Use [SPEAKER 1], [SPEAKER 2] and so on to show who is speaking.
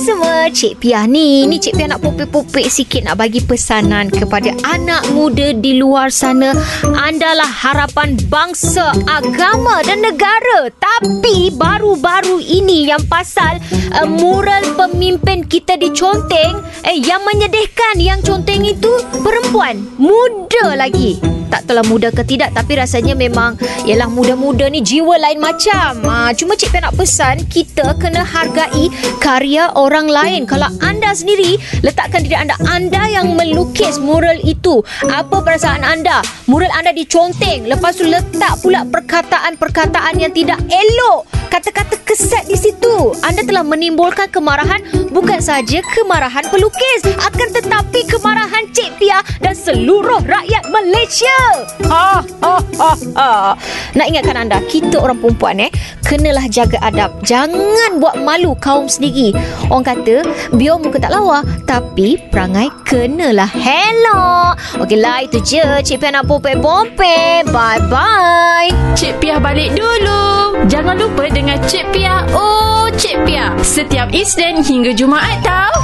[SPEAKER 1] semua Cik Pia ni. Ni Cik Pia nak popek-popek sikit Nak bagi pesanan kepada anak muda di luar sana. Andalah harapan bangsa, agama dan negara. Tapi baru-baru ini Yang pasal uh, mural pemimpin kita diconteng Eh yang menyedihkan Yang conteng itu perempuan Muda lagi. Tak tahulah muda ke tidak Tapi rasanya memang Yalah muda-muda ni Jiwa lain macam. Ha, Cuma Cik Pia nak pesan Kita kena hargai Karya orang lain. Kalau anda sendiri Letakkan diri anda. Anda yang melukis mural itu. Apa perasaan anda? Mural anda diconteng. Lepas tu letak pula Perkataan-perkataan yang tidak elok Kata-kata kesat di situ. Anda telah menimbulkan kemarahan Bukan saja kemarahan pelukis Akan tetapi kemarahan Cik Pia Dan seluruh rakyat Malaysia. Ha, ha, ha, ha. Nak ingatkan anda Kita orang perempuan eh Kenalah jaga adab. Jangan buat malu kaum sendiri. Orang kata Biar muka tak lawa Tapi perangai kenalah Hello Okeylah itu je. Cik Pia nak pompe-pompe Bye-bye.
[SPEAKER 2] Cik Pia balik dulu. Jangan lupa dengan Cik Pia. Oh, Cik Pia. Setiap Isnin hingga Jumaat tau.